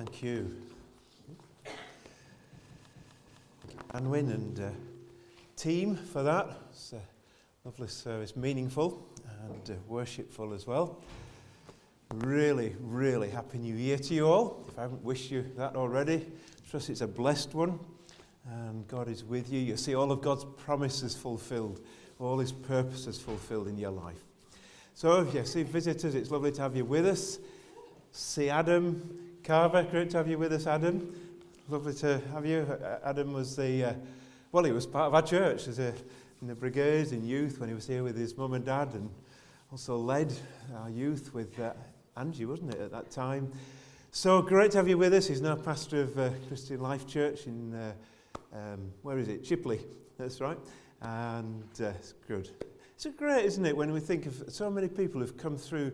Thank you. Anwin and uh, team for that. It's a lovely service, meaningful and uh, worshipful as well. Really, really happy new year to you all. If I haven't wished you that already, trust it's a blessed one and God is with you. You see all of God's promises fulfilled, all his purposes fulfilled in your life. So, you see visitors, it's lovely to have you with us. See Adam Carver, great to have you with us, Adam. Lovely to have you. Adam was the, uh, well, he was part of our church as a, in the brigades in youth when he was here with his mum and dad and also led our youth with uh, Angie, wasn't it, at that time. So great to have you with us. He's now pastor of uh, Christian Life Church in, uh, um, where is it? Shipley, that's right. And uh, it's good. It's great, isn't it, when we think of so many people who've come through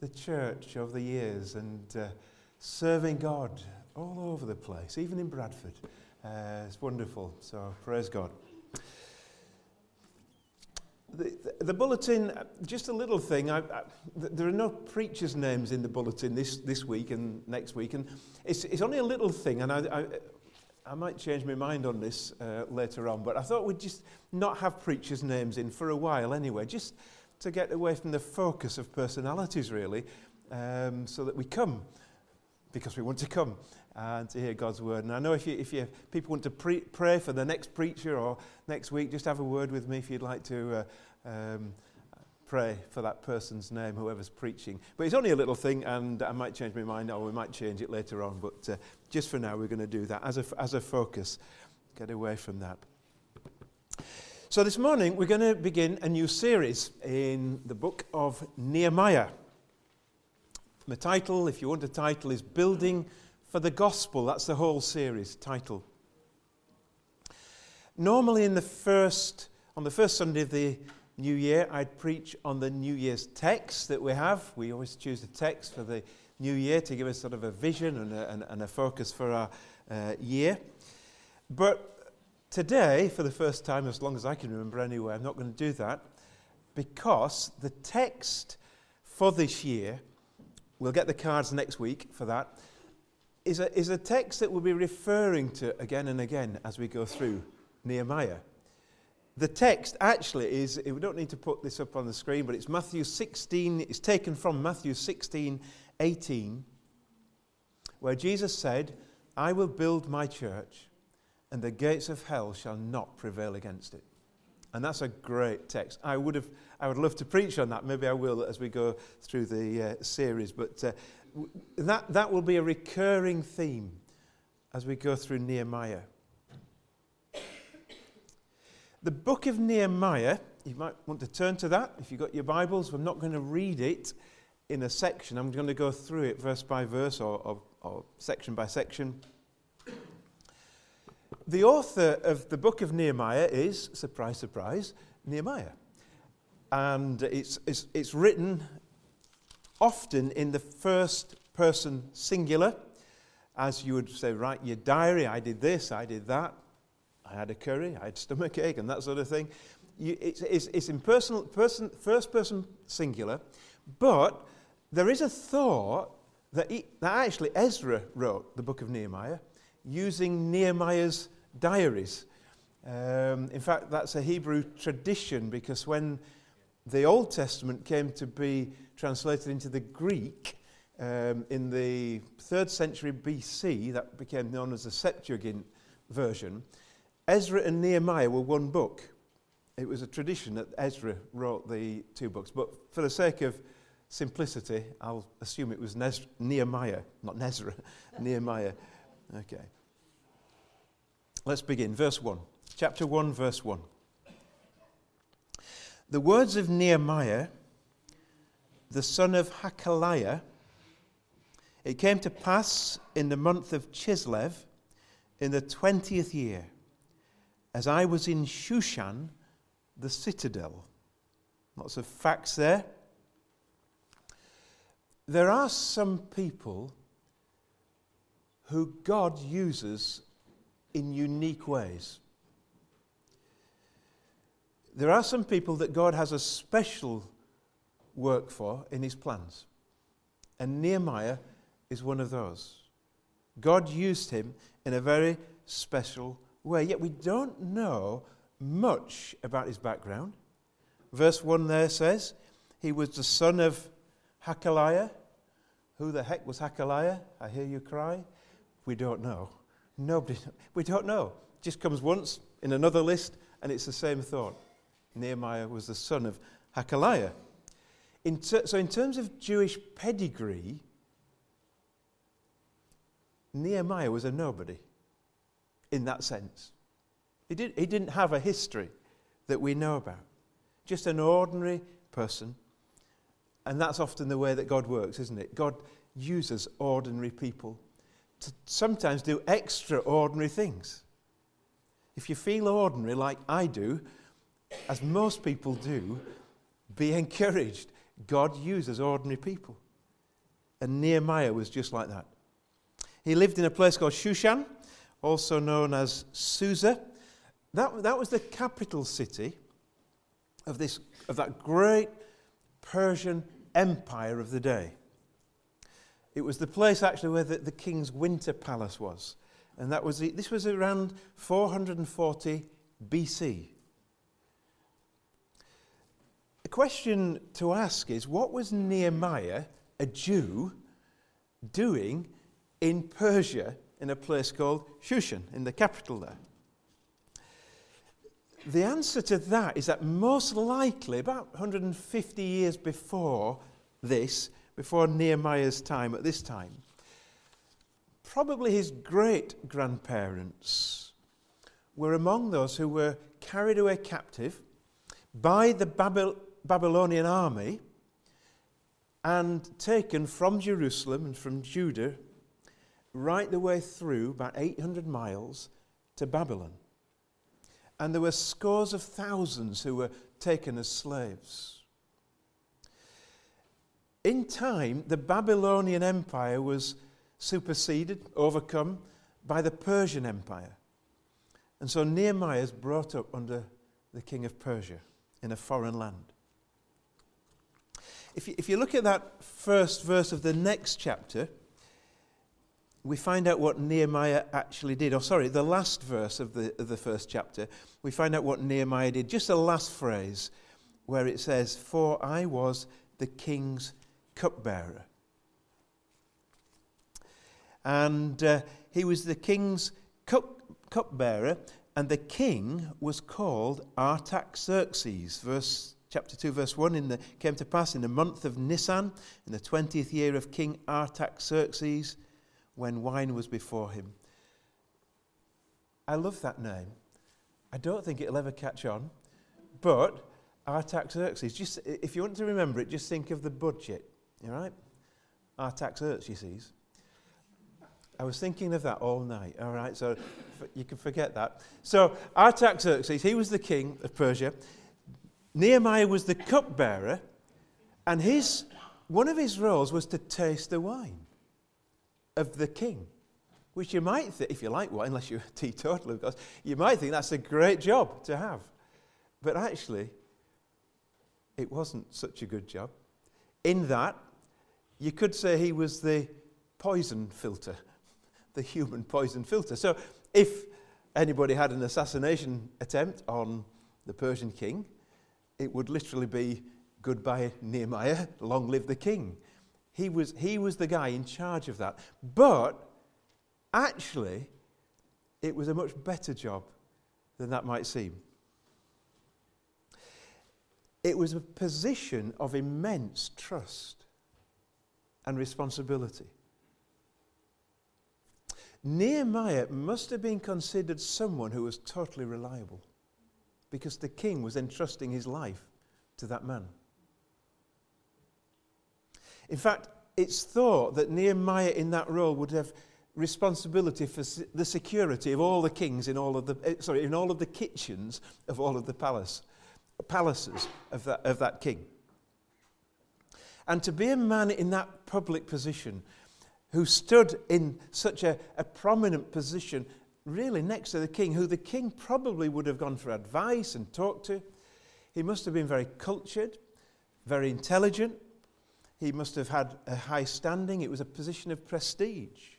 the church over the years and uh, serving God all over the place, even in Bradford. Uh, it's wonderful. So praise God. The, the, the, bulletin, just a little thing. I, I, there are no preachers' names in the bulletin this, this week and next week, and it's, it's only a little thing. And I, I, I might change my mind on this uh, later on, but I thought we'd just not have preachers' names in for a while anyway, just to get away from the focus of personalities, really, um, so that we come because we want to come and to hear God's word. And I know if you, if you people want to pre- pray for the next preacher or next week, just have a word with me if you'd like to uh, um, pray for that person's name, whoever's preaching. But it's only a little thing, and I might change my mind, or we might change it later on. But uh, just for now, we're going to do that as a, as a focus. Get away from that. So this morning, we're going to begin a new series in the book of Nehemiah. The title, if you want a title, is Building for the Gospel. That's the whole series title. Normally, in the first, on the first Sunday of the new year, I'd preach on the New Year's text that we have. We always choose a text for the new year to give us sort of a vision and a, and, and a focus for our uh, year. But today, for the first time, as long as I can remember anyway, I'm not going to do that because the text for this year we'll get the cards next week for that, is a, is a text that we'll be referring to again and again as we go through Nehemiah. The text actually is, we don't need to put this up on the screen, but it's Matthew 16, it's taken from Matthew 16, 18, where Jesus said, I will build my church, and the gates of hell shall not prevail against it. And that's a great text. I would have, I would love to preach on that. Maybe I will as we go through the uh, series. But uh, that, that will be a recurring theme as we go through Nehemiah. The book of Nehemiah, you might want to turn to that if you've got your Bibles. I'm not going to read it in a section. I'm going to go through it verse by verse or, or, or section by section. The author of the book of Nehemiah is, surprise, surprise, Nehemiah. And it's, it's, it's written often in the first person singular, as you would say, write your diary, I did this, I did that, I had a curry, I had stomach ache, and that sort of thing. You, it's, it's, it's, in personal, person, first person singular, but there is a thought that, he, that actually Ezra wrote the book of Nehemiah using Nehemiah's diaries. Um, in fact, that's a Hebrew tradition because when the Old Testament came to be translated into the Greek um, in the third century BC, that became known as the Septuagint version, Ezra and Nehemiah were one book. It was a tradition that Ezra wrote the two books. But for the sake of simplicity, I'll assume it was Nehemiah, not Nezra, Nehemiah. Okay. Let's begin. Verse 1. Chapter 1, verse 1. The words of Nehemiah, the son of Hachaliah, it came to pass in the month of Chislev, in the twentieth year, as I was in Shushan, the citadel. Lots of facts there. There are some people who God uses in unique ways. There are some people that God has a special work for in his plans. And Nehemiah is one of those. God used him in a very special way. Yet we don't know much about his background. Verse 1 there says he was the son of Hachaliah. Who the heck was Hachaliah? I hear you cry. We don't know. Nobody, we don't know. Just comes once in another list, and it's the same thought. Nehemiah was the son of Hachaliah. In ter- so, in terms of Jewish pedigree, Nehemiah was a nobody in that sense. He, did, he didn't have a history that we know about, just an ordinary person. And that's often the way that God works, isn't it? God uses ordinary people to sometimes do extraordinary things. If you feel ordinary, like I do, as most people do, be encouraged. God uses ordinary people. And Nehemiah was just like that. He lived in a place called Shushan, also known as Susa. That, that was the capital city of, this, of that great Persian empire of the day. It was the place actually where the, the king's winter palace was. And that was the, this was around 440 BC. The question to ask is what was Nehemiah, a Jew, doing in Persia in a place called Shushan, in the capital there? The answer to that is that most likely, about 150 years before this, before Nehemiah's time, at this time, probably his great grandparents were among those who were carried away captive by the Babyl- Babylonian army and taken from Jerusalem and from Judah right the way through, about 800 miles, to Babylon. And there were scores of thousands who were taken as slaves. In time, the Babylonian Empire was superseded, overcome by the Persian Empire. And so Nehemiah is brought up under the king of Persia in a foreign land. If you, if you look at that first verse of the next chapter, we find out what Nehemiah actually did. Oh, sorry, the last verse of the, of the first chapter, we find out what Nehemiah did. Just the last phrase where it says, For I was the king's cupbearer. And uh, he was the king's cup, cupbearer, and the king was called Artaxerxes. Verse chapter 2, verse 1 in the, came to pass in the month of Nisan, in the 20th year of King Artaxerxes when wine was before him. I love that name. I don't think it'll ever catch on, but Artaxerxes, just, if you want to remember it, just think of the budget, all right? Artaxerxes. I was thinking of that all night, all right? So you can forget that. So Artaxerxes, he was the king of Persia. Nehemiah was the cupbearer, and his, one of his roles was to taste the wine of the king. Which you might think, if you like wine, unless you're a teetotaler, of course, you might think that's a great job to have. But actually, it wasn't such a good job. In that, you could say he was the poison filter, the human poison filter. So if anybody had an assassination attempt on the Persian king, it would literally be goodbye, Nehemiah, long live the king. He was, he was the guy in charge of that. But actually, it was a much better job than that might seem. It was a position of immense trust and responsibility. Nehemiah must have been considered someone who was totally reliable because the king was entrusting his life to that man. In fact, it's thought that Nehemiah in that role would have responsibility for the security of all the kings in all of the eh, sorry in all of the kitchens of all of the palace palaces of that, of that king. And to be a man in that public position who stood in such a, a prominent position, really next to the king, who the king probably would have gone for advice and talked to, he must have been very cultured, very intelligent, he must have had a high standing. It was a position of prestige.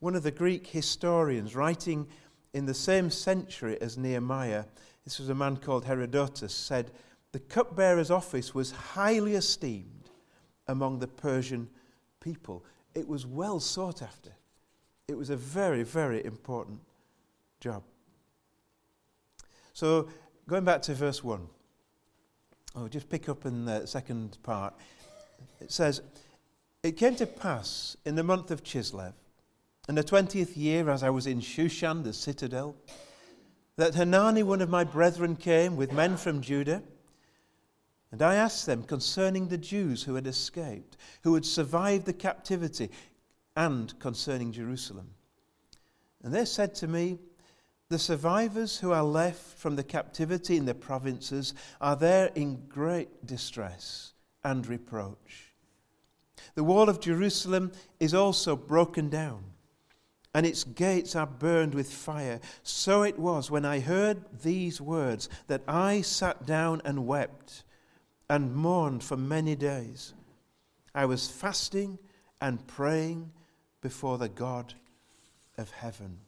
One of the Greek historians writing in the same century as Nehemiah, this was a man called Herodotus, said the cupbearer's office was highly esteemed among the Persian people. It was well sought after. It was a very, very important job. So, going back to verse 1, I'll just pick up in the second part. It says, It came to pass in the month of Chislev, in the twentieth year, as I was in Shushan, the citadel, that Hanani, one of my brethren, came with men from Judah. And I asked them concerning the Jews who had escaped, who had survived the captivity, and concerning Jerusalem. And they said to me, The survivors who are left from the captivity in the provinces are there in great distress and reproach. The wall of Jerusalem is also broken down, and its gates are burned with fire. So it was when I heard these words that I sat down and wept and mourned for many days. I was fasting and praying before the God of heaven.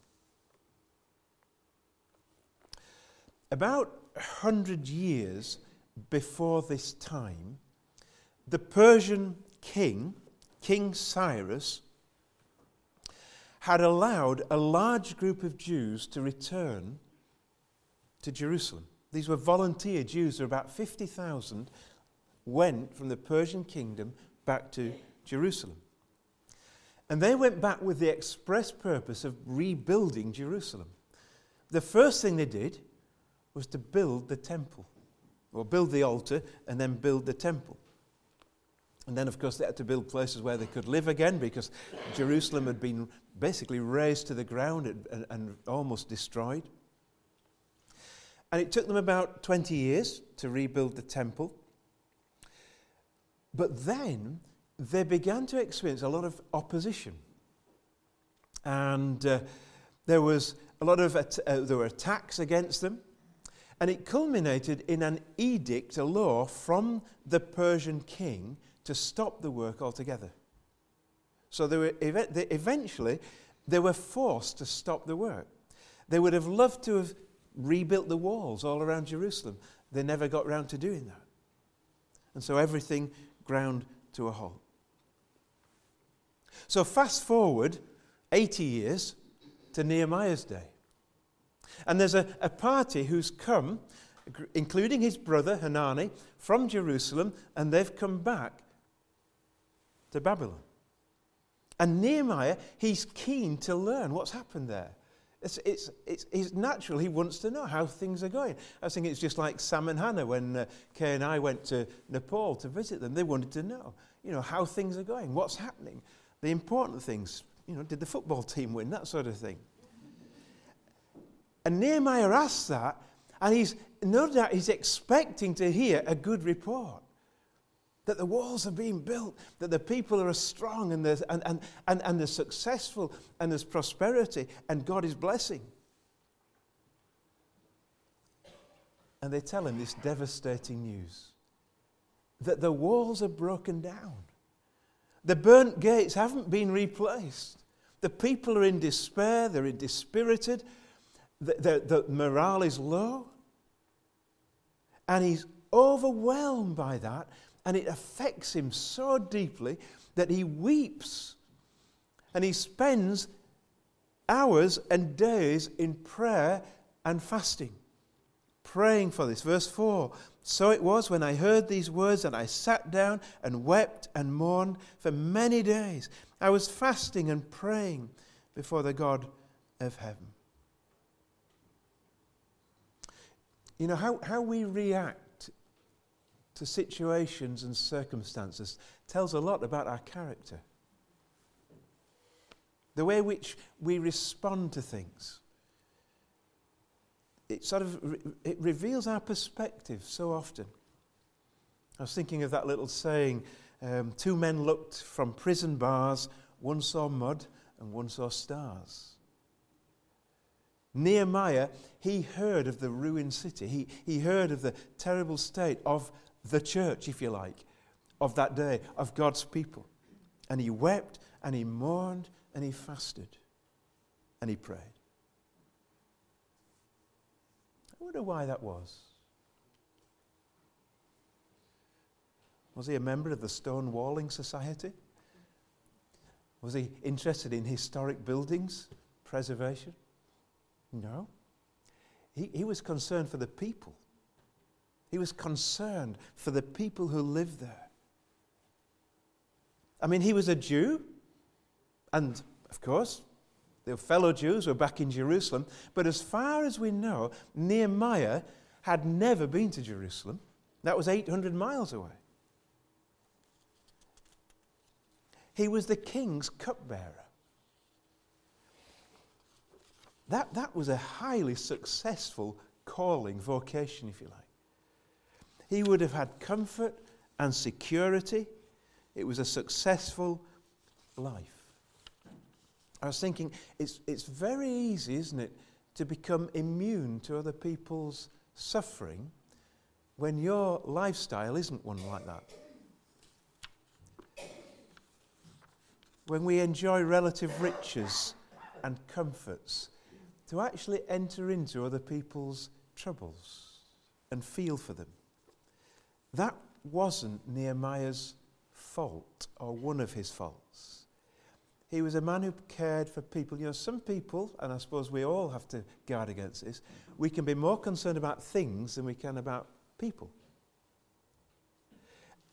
About a hundred years before this time, the Persian king, King Cyrus, had allowed a large group of Jews to return to Jerusalem. These were volunteer Jews. There about 50,000 went from the Persian kingdom back to Jerusalem. And they went back with the express purpose of rebuilding Jerusalem. The first thing they did was to build the temple, or build the altar and then build the temple. And then, of course, they had to build places where they could live again because Jerusalem had been basically razed to the ground and, and, almost destroyed. And it took them about 20 years to rebuild the temple. But then they began to experience a lot of opposition. And uh, there was a lot of at- uh, there were attacks against them. And it culminated in an edict, a law from the Persian king to stop the work altogether. So they were ev- they eventually they were forced to stop the work. They would have loved to have rebuilt the walls all around Jerusalem. They never got round to doing that. And so everything ground to a halt. So fast forward 80 years to Nehemiah's day. And there's a, a party who's come, including his brother Hanani, from Jerusalem, and they've come back to Babylon. And Nehemiah, he's keen to learn what's happened there. It's, it's, it's, it's natural. He wants to know how things are going. I think it's just like Sam and Hannah when uh, Kay and I went to Nepal to visit them. They wanted to know, you know, how things are going, what's happening, the important things. You know, did the football team win, that sort of thing. And Nehemiah asks that, and he's no doubt he's expecting to hear a good report that the walls are being built, that the people are strong and, and, and, and, and they're successful and there's prosperity and God is blessing. And they tell him this devastating news that the walls are broken down. The burnt gates haven't been replaced. The people are in despair, they're dispirited, the, the, the morale is low. And he's overwhelmed by that and it affects him so deeply that he weeps and he spends hours and days in prayer and fasting, praying for this. Verse 4 So it was when I heard these words that I sat down and wept and mourned for many days. I was fasting and praying before the God of heaven. You know, how, how we react to situations and circumstances tells a lot about our character. The way which we respond to things. It sort of re- it reveals our perspective so often. I was thinking of that little saying um, two men looked from prison bars, one saw mud and one saw stars. Nehemiah, he heard of the ruined city. He, he heard of the terrible state of the church, if you like, of that day, of God's people. And he wept and he mourned and he fasted. and he prayed. I wonder why that was. Was he a member of the Stone Walling Society? Was he interested in historic buildings, preservation? No. He, he was concerned for the people. He was concerned for the people who lived there. I mean, he was a Jew, and of course, the fellow Jews were back in Jerusalem. But as far as we know, Nehemiah had never been to Jerusalem. That was 800 miles away. He was the king's cupbearer. That, that was a highly successful calling, vocation, if you like. He would have had comfort and security. It was a successful life. I was thinking, it's, it's very easy, isn't it, to become immune to other people's suffering when your lifestyle isn't one like that. when we enjoy relative riches and comforts, to actually enter into other people's troubles and feel for them. That wasn't Nehemiah's fault or one of his faults. He was a man who cared for people. You know, some people, and I suppose we all have to guard against this, we can be more concerned about things than we can about people.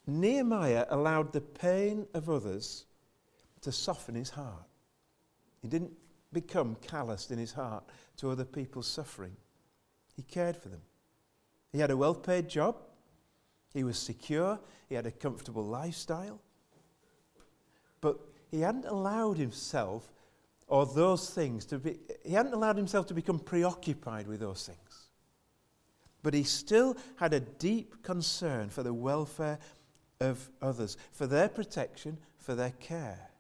Nehemiah allowed the pain of others to soften his heart. He didn't become calloused in his heart to other people's suffering. He cared for them. He had a well paid job. He was secure. He had a comfortable lifestyle. But he hadn't allowed himself or those things to be, he hadn't allowed himself to become preoccupied with those things. But he still had a deep concern for the welfare of others, for their protection, for their care.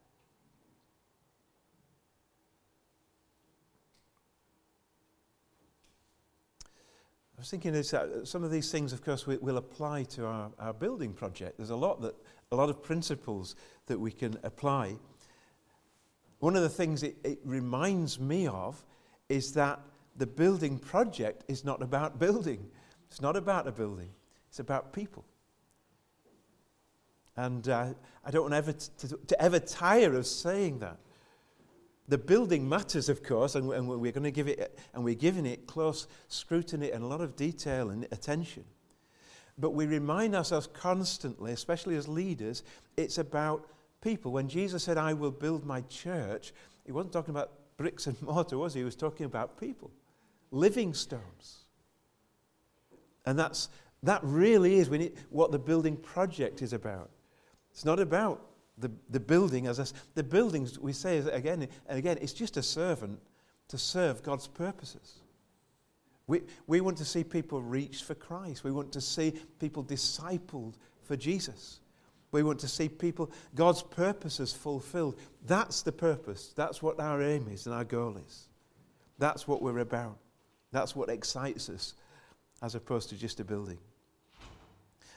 I was thinking is that uh, some of these things, of course, we, will apply to our, our building project. There's a lot that a lot of principles that we can apply. One of the things it, it reminds me of is that the building project is not about building. It's not about a building. It's about people. And uh, I don't want ever to, to ever tire of saying that. The building matters, of course, and, and we're going to give it, and we're giving it close scrutiny and a lot of detail and attention. But we remind ourselves constantly, especially as leaders, it's about people. When Jesus said, I will build my church, he wasn't talking about bricks and mortar, was he? He was talking about people, living stones. And that's, that really is what the building project is about. It's not about the, the building, as I, the buildings, we say again and again, it's just a servant to serve God's purposes. We, we want to see people reached for Christ. We want to see people discipled for Jesus. We want to see people, God's purposes fulfilled. That's the purpose. That's what our aim is and our goal is. That's what we're about. That's what excites us as opposed to just a building.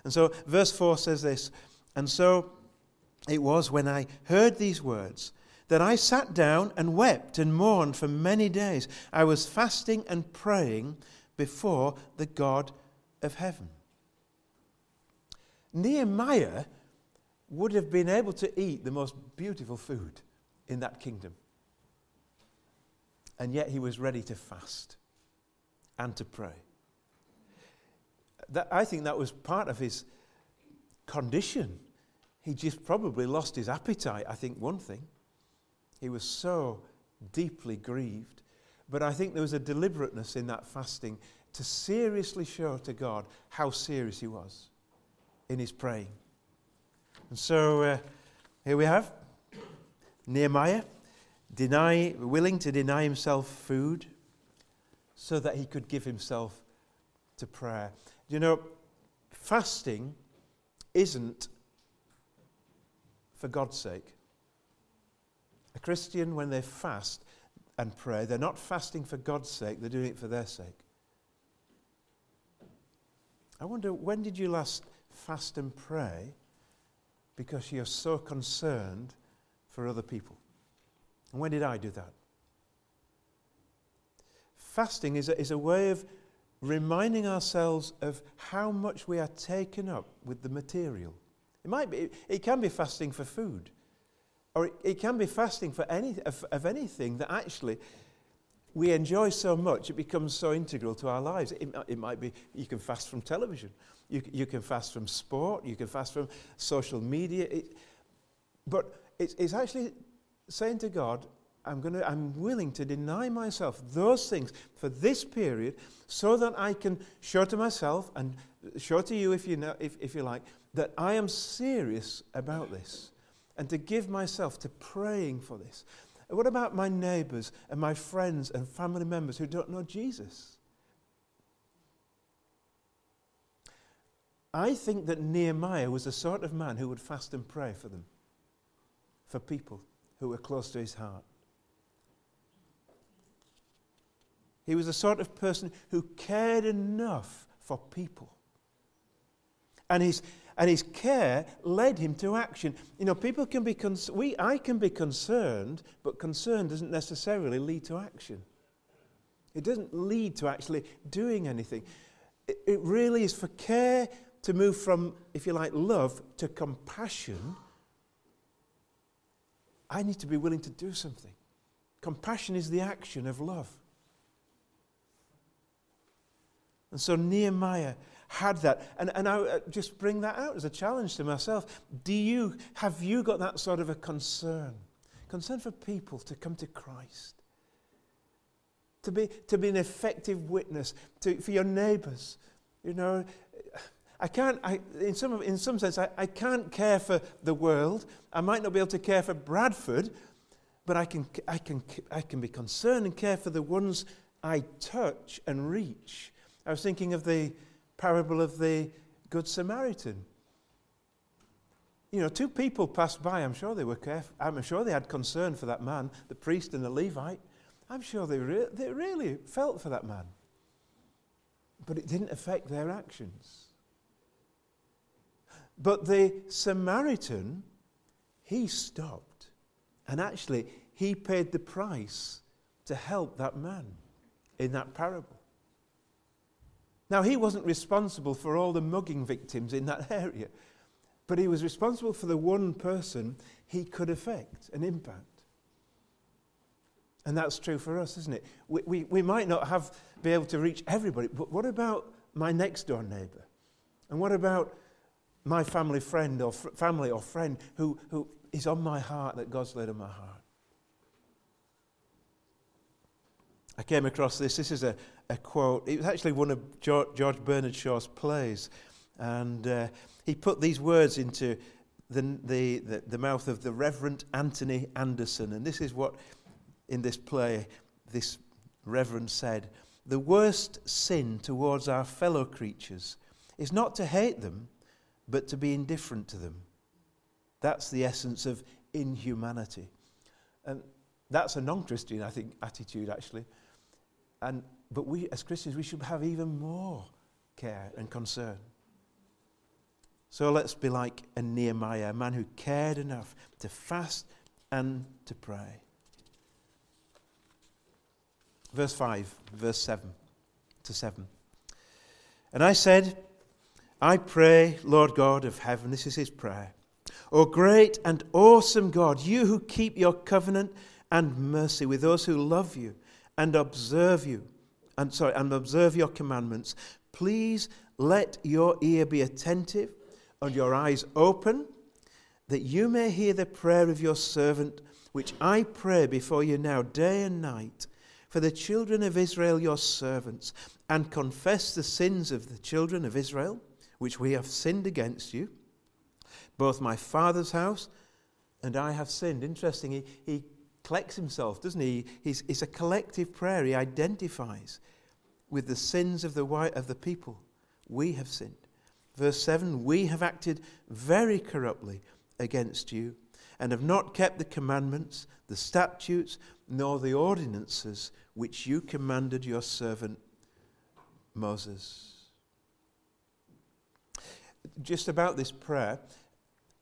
And so, verse 4 says this And so it was when I heard these words that I sat down and wept and mourned for many days. I was fasting and praying before the God of heaven. Nehemiah would have been able to eat the most beautiful food in that kingdom. And yet he was ready to fast and to pray. That, I think that was part of his condition he just probably lost his appetite, I think, one thing. He was so deeply grieved. But I think there was a deliberateness in that fasting to seriously show to God how serious he was in his praying. And so uh, here we have Nehemiah deny, willing to deny himself food so that he could give himself to prayer. You know, fasting isn't for God's sake. A Christian, when they fast and pray, they're not fasting for God's sake, they're doing it for their sake. I wonder, when did you last fast and pray because you're so concerned for other people? And when did I do that? fasting is a, is a way of reminding ourselves of how much we are taken up with the material. It might be, it can be fasting for food, or it, it can be fasting for any, of, of anything that actually we enjoy so much, it becomes so integral to our lives. It, it might be you can fast from television, you, you can fast from sport, you can fast from social media. It, but it's, it's actually saying to God, I'm, gonna, I'm willing to deny myself those things for this period so that I can show to myself and show to you, if you, know, if, if you like, that I am serious about this and to give myself to praying for this. What about my neighbors and my friends and family members who don't know Jesus? I think that Nehemiah was the sort of man who would fast and pray for them, for people who were close to his heart. He was the sort of person who cared enough for people. And his, and his care led him to action. You know, people can be, cons- we, I can be concerned, but concern doesn't necessarily lead to action. It doesn't lead to actually doing anything. It, it really is for care to move from, if you like, love to compassion. I need to be willing to do something. Compassion is the action of love. And so Nehemiah had that. And, and I uh, just bring that out as a challenge to myself. Do you, have you got that sort of a concern? Concern for people to come to Christ. To be, to be an effective witness to, for your neighbours. You know, I can't, I, in, some, in some sense, I, I can't care for the world. I might not be able to care for Bradford, but I can, I can, I can be concerned and care for the ones I touch and reach. I was thinking of the parable of the Good Samaritan. You know, two people passed by. I'm sure they were careful. I'm sure they had concern for that man, the priest and the Levite. I'm sure they, re- they really felt for that man. But it didn't affect their actions. But the Samaritan, he stopped. And actually, he paid the price to help that man in that parable. Now, he wasn't responsible for all the mugging victims in that area, but he was responsible for the one person he could affect and impact. And that's true for us, isn't it? We, we, we might not have be able to reach everybody, but what about my next door neighbor? And what about my family friend or fr- family or friend who, who is on my heart that God's laid on my heart? I came across this. This is a, a quote. It was actually one of George, Bernard Shaw's plays. And uh, he put these words into the, the, the, the mouth of the Reverend Anthony Anderson. And this is what, in this play, this Reverend said The worst sin towards our fellow creatures is not to hate them, but to be indifferent to them. That's the essence of inhumanity. And that's a non Christian, I think, attitude, actually. And but we, as Christians, we should have even more care and concern. So let's be like a Nehemiah, a man who cared enough to fast and to pray. Verse 5, verse 7 to 7. And I said, I pray, Lord God of heaven, this is his prayer. O great and awesome God, you who keep your covenant and mercy with those who love you and observe you and sorry, and observe your commandments. Please let your ear be attentive and your eyes open, that you may hear the prayer of your servant, which I pray before you now, day and night, for the children of Israel, your servants, and confess the sins of the children of Israel, which we have sinned against you. Both my father's house and I have sinned. Interesting, he, he collects himself, doesn't he? He's, it's a collective prayer. He identifies with the sins of the, of the people. We have sinned. Verse 7 We have acted very corruptly against you and have not kept the commandments, the statutes, nor the ordinances which you commanded your servant Moses. Just about this prayer,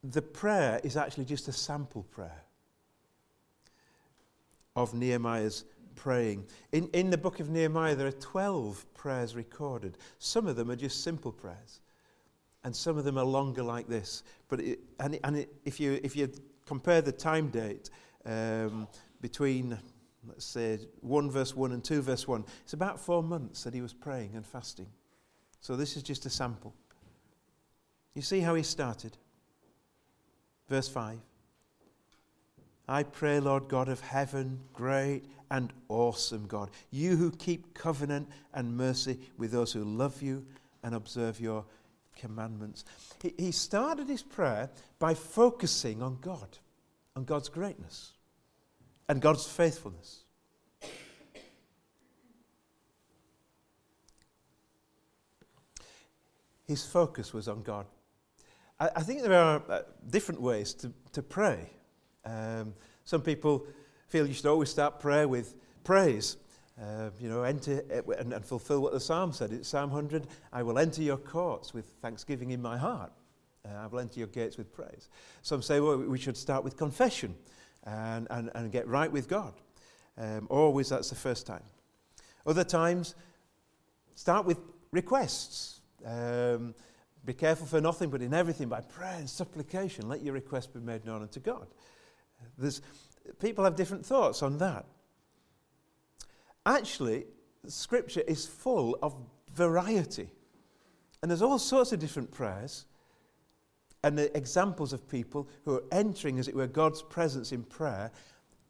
the prayer is actually just a sample prayer of Nehemiah's praying. In, in the book of Nehemiah, there are 12 prayers recorded. Some of them are just simple prayers, and some of them are longer, like this. But it, and, it, and it, if, you, if you compare the time date um, between, let's say, 1 verse 1 and 2 verse 1, it's about four months that he was praying and fasting. So this is just a sample. You see how he started? Verse 5. I pray, Lord God of heaven, great and awesome God, you who keep covenant and mercy with those who love you and observe your commandments. He, he started his prayer by focusing on God, on God's greatness and God's faithfulness. His focus was on God. I, I think there are uh, different ways to, to pray. Um, some people feel you should always start prayer with praise. Uh, you know, enter and, and, fulfill what the psalm said. It's Psalm 100 I will enter your courts with thanksgiving in my heart. Uh, I will enter your gates with praise. Some say, well, we should start with confession and, and, and get right with God. Um, always that's the first time. Other times, start with requests. Um, be careful for nothing, but in everything, by prayer and supplication, let your request be made known unto God. There's, people have different thoughts on that. Actually, Scripture is full of variety. And there's all sorts of different prayers and examples of people who are entering, as it were, God's presence in prayer.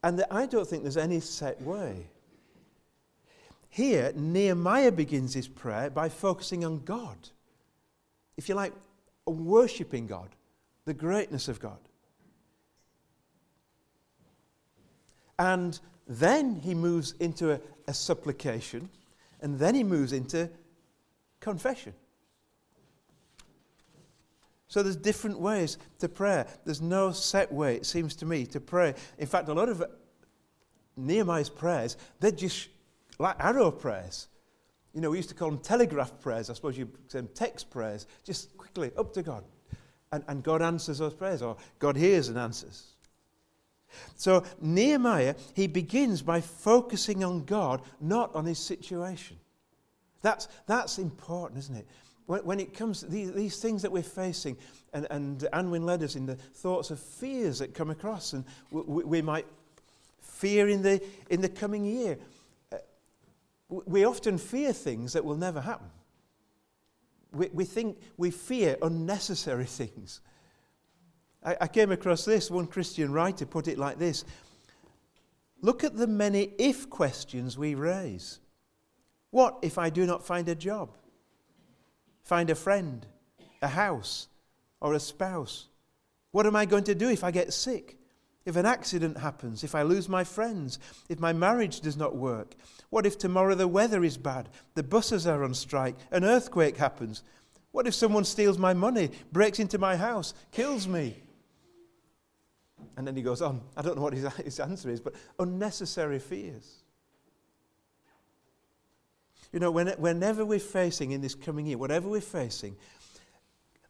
And I don't think there's any set way. Here, Nehemiah begins his prayer by focusing on God. If you like, worshipping God, the greatness of God. And then he moves into a, a supplication, and then he moves into confession. So there's different ways to pray. There's no set way, it seems to me, to pray. In fact, a lot of Nehemiah's prayers, they're just like arrow prayers. You know, we used to call them telegraph prayers. I suppose you'd say them text prayers. Just quickly, up to God. And, and God answers those prayers, or God hears and answers. So Nehemiah, he begins by focusing on God, not on his situation. That's, that's important, isn't it? When, when it comes to these, these things that we're facing, and, and Anwin led us in the thoughts of fears that come across, and we, we might fear in the, in the coming year. Uh, we often fear things that will never happen. We, we think we fear unnecessary things. I, I came across this. One Christian writer put it like this Look at the many if questions we raise. What if I do not find a job, find a friend, a house, or a spouse? What am I going to do if I get sick? If an accident happens, if I lose my friends, if my marriage does not work? What if tomorrow the weather is bad, the buses are on strike, an earthquake happens? What if someone steals my money, breaks into my house, kills me? And then he goes on. I don't know what his, his answer is, but unnecessary fears. You know, when, whenever we're facing in this coming year, whatever we're facing,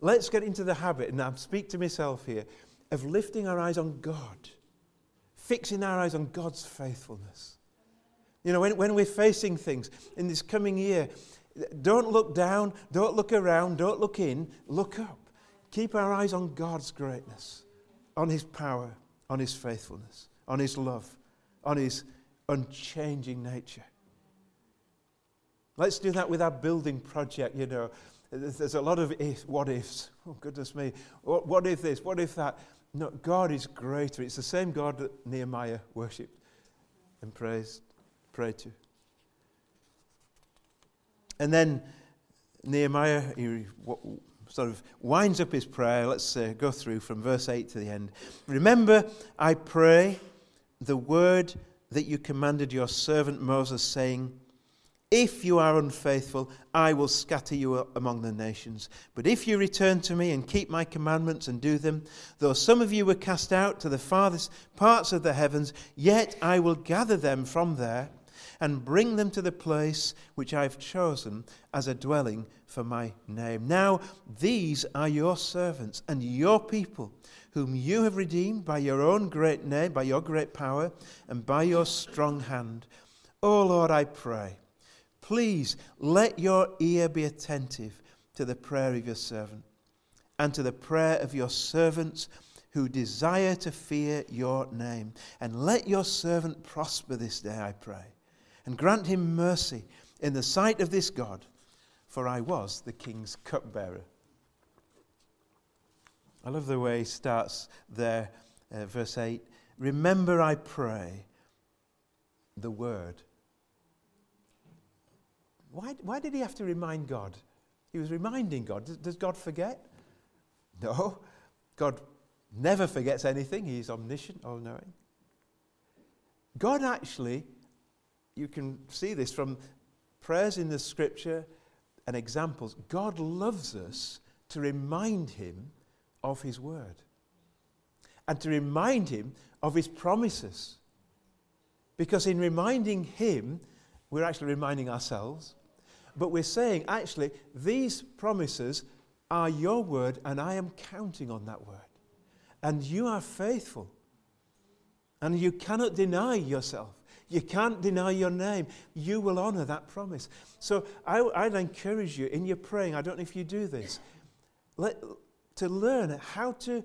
let's get into the habit, and I speak to myself here, of lifting our eyes on God, fixing our eyes on God's faithfulness. You know, when, when we're facing things in this coming year, don't look down, don't look around, don't look in, look up. Keep our eyes on God's greatness on his power, on his faithfulness, on his love, on his unchanging nature. Let's do that with our building project, you know. There's a lot of if, what ifs. Oh, goodness me. What, what if this? What if that? No, God is greater. It's the same God that Nehemiah worshipped and praised, prayed to. And then Nehemiah, he, sort of winds up his prayer. Let's uh, go through from verse 8 to the end. Remember, I pray, the word that you commanded your servant Moses, saying, If you are unfaithful, I will scatter you among the nations. But if you return to me and keep my commandments and do them, though some of you were cast out to the farthest parts of the heavens, yet I will gather them from there and bring them to the place which I have chosen as a dwelling for my name. Now, these are your servants and your people, whom you have redeemed by your own great name, by your great power, and by your strong hand. Oh Lord, I pray, please let your ear be attentive to the prayer of your servant and to the prayer of your servants who desire to fear your name. And let your servant prosper this day, I pray, and grant him mercy in the sight of this God, for I was the king's cupbearer. I love the way he starts there, uh, verse 8. Remember, I pray, the word. Why, why did he have to remind God? He was reminding God. Does, does God forget? No. God never forgets anything. He's omniscient, all knowing. God actually, you can see this from prayers in the scripture and examples. God loves us to remind him of his word and to remind him of his promises. Because in reminding him, we're actually reminding ourselves, but we're saying, actually, these promises are your word, and I am counting on that word. And you are faithful. And you cannot deny yourself. You can't deny your name. You will honor that promise. So I, would encourage you in your praying, I don't know if you do this, let, to learn how to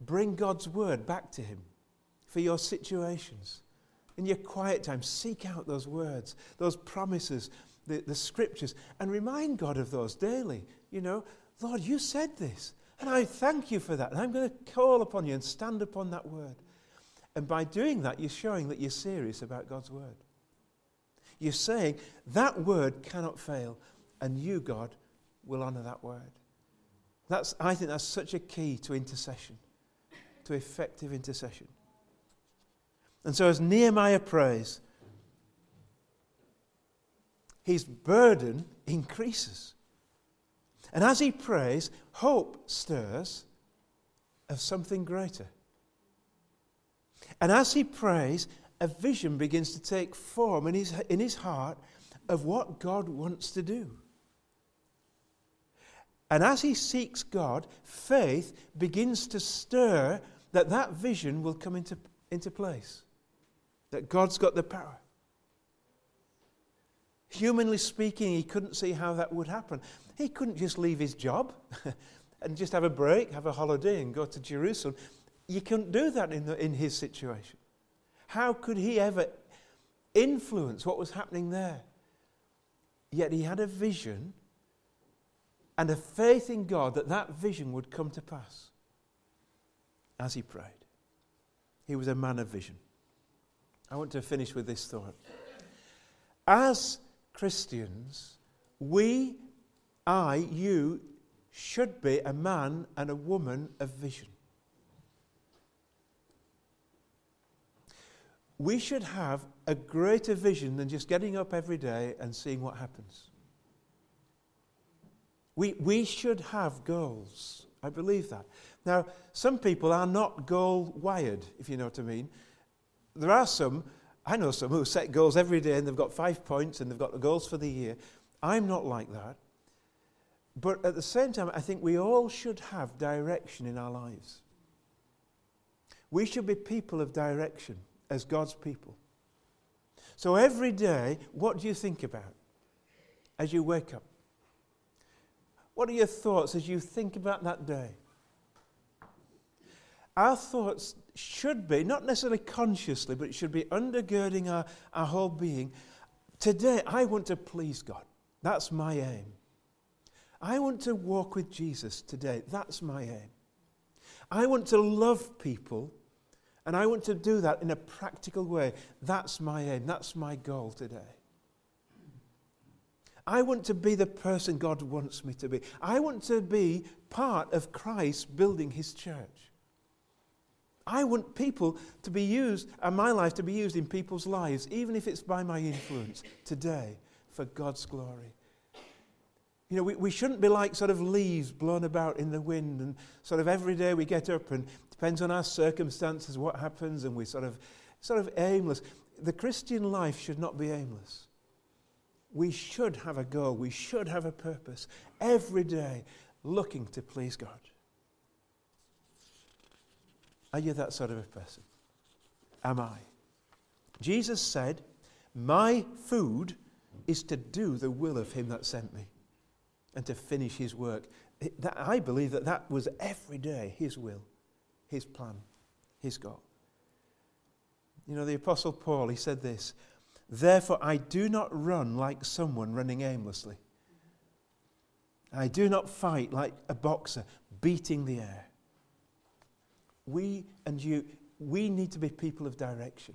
bring God's word back to Him for your situations. In your quiet time, seek out those words, those promises, the, the scriptures, and remind God of those daily. You know, Lord, you said this, and I thank you for that. And I'm going to call upon you and stand upon that word. And by doing that, you're showing that you're serious about God's word. You're saying that word cannot fail, and you, God, will honor that word. That's, I think that's such a key to intercession, to effective intercession. And so, as Nehemiah prays, his burden increases. And as he prays, hope stirs of something greater. And as he prays, a vision begins to take form in his, in his heart of what God wants to do. And as he seeks God, faith begins to stir that that vision will come into, into place. That God's got the power. Humanly speaking, he couldn't see how that would happen. He couldn't just leave his job and just have a break, have a holiday, and go to Jerusalem. You couldn't do that in, the, in his situation. How could he ever influence what was happening there? Yet he had a vision and a faith in God that that vision would come to pass as he prayed. He was a man of vision. I want to finish with this thought. As Christians, we, I, you, should be a man and a woman of vision. We should have a greater vision than just getting up every day and seeing what happens. We, we should have goals. I believe that. Now, some people are not goal wired, if you know what I mean. There are some, I know some who set goals every day and they've got five points and they've got the goals for the year. I'm not like that. But at the same time, I think we all should have direction in our lives. We should be people of direction as God's people. So every day, what do you think about as you wake up? What are your thoughts as you think about that day? Our thoughts should be, not necessarily consciously, but it should be undergirding our, our whole being. Today, I want to please God. That's my aim. I want to walk with Jesus today. That's my aim. I want to love people, and I want to do that in a practical way. That's my aim. That's my goal today. I want to be the person God wants me to be. I want to be part of Christ building his church. I want people to be used, and my life to be used in people's lives, even if it's by my influence today, for God's glory. You know, we, we shouldn't be like sort of leaves blown about in the wind, and sort of every day we get up, and depends on our circumstances what happens, and we sort of, sort of aimless. The Christian life should not be aimless we should have a goal, we should have a purpose every day looking to please God. Are you that sort of a person? Am I? Jesus said, My food is to do the will of him that sent me and to finish his work. It, that, I believe that that was every day his will, his plan, his goal. You know, the Apostle Paul, he said this Therefore, I do not run like someone running aimlessly. I do not fight like a boxer beating the air. We and you, we need to be people of direction.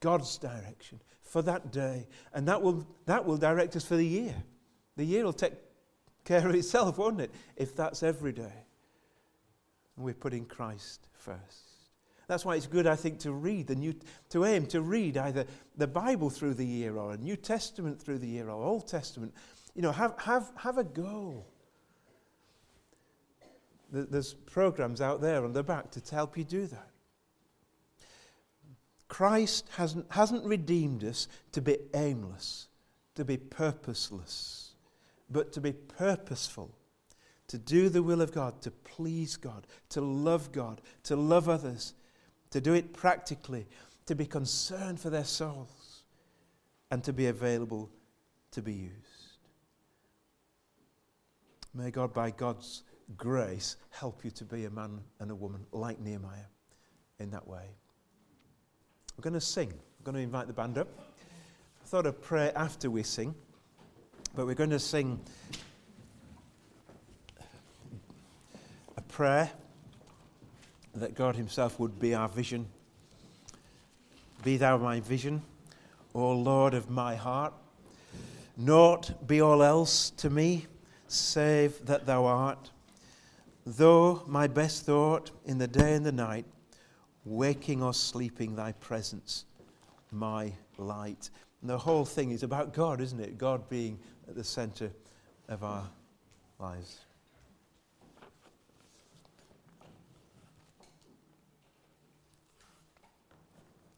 God's direction for that day. And that will, that will direct us for the year. The year will take care of itself, won't it? If that's every day. And we're putting Christ first. That's why it's good, I think, to read the New, to aim to read either the Bible through the year or a New Testament through the year or Old Testament. You know, have, have, have a goal. There's programs out there on the back to help you do that. Christ hasn't, hasn't redeemed us to be aimless, to be purposeless, but to be purposeful, to do the will of God, to please God, to love God, to love others, to do it practically, to be concerned for their souls, and to be available to be used. May God, by God's grace, help you to be a man and a woman like Nehemiah in that way. We're going to sing. I'm going to invite the band up. I thought I'd pray after we sing, but we're going to sing a prayer that God Himself would be our vision. Be thou my vision, O Lord of my heart. Naught be all else to me, save that thou art. Though my best thought in the day and the night, waking or sleeping, thy presence, my light. And the whole thing is about God, isn't it? God being at the center of our lives.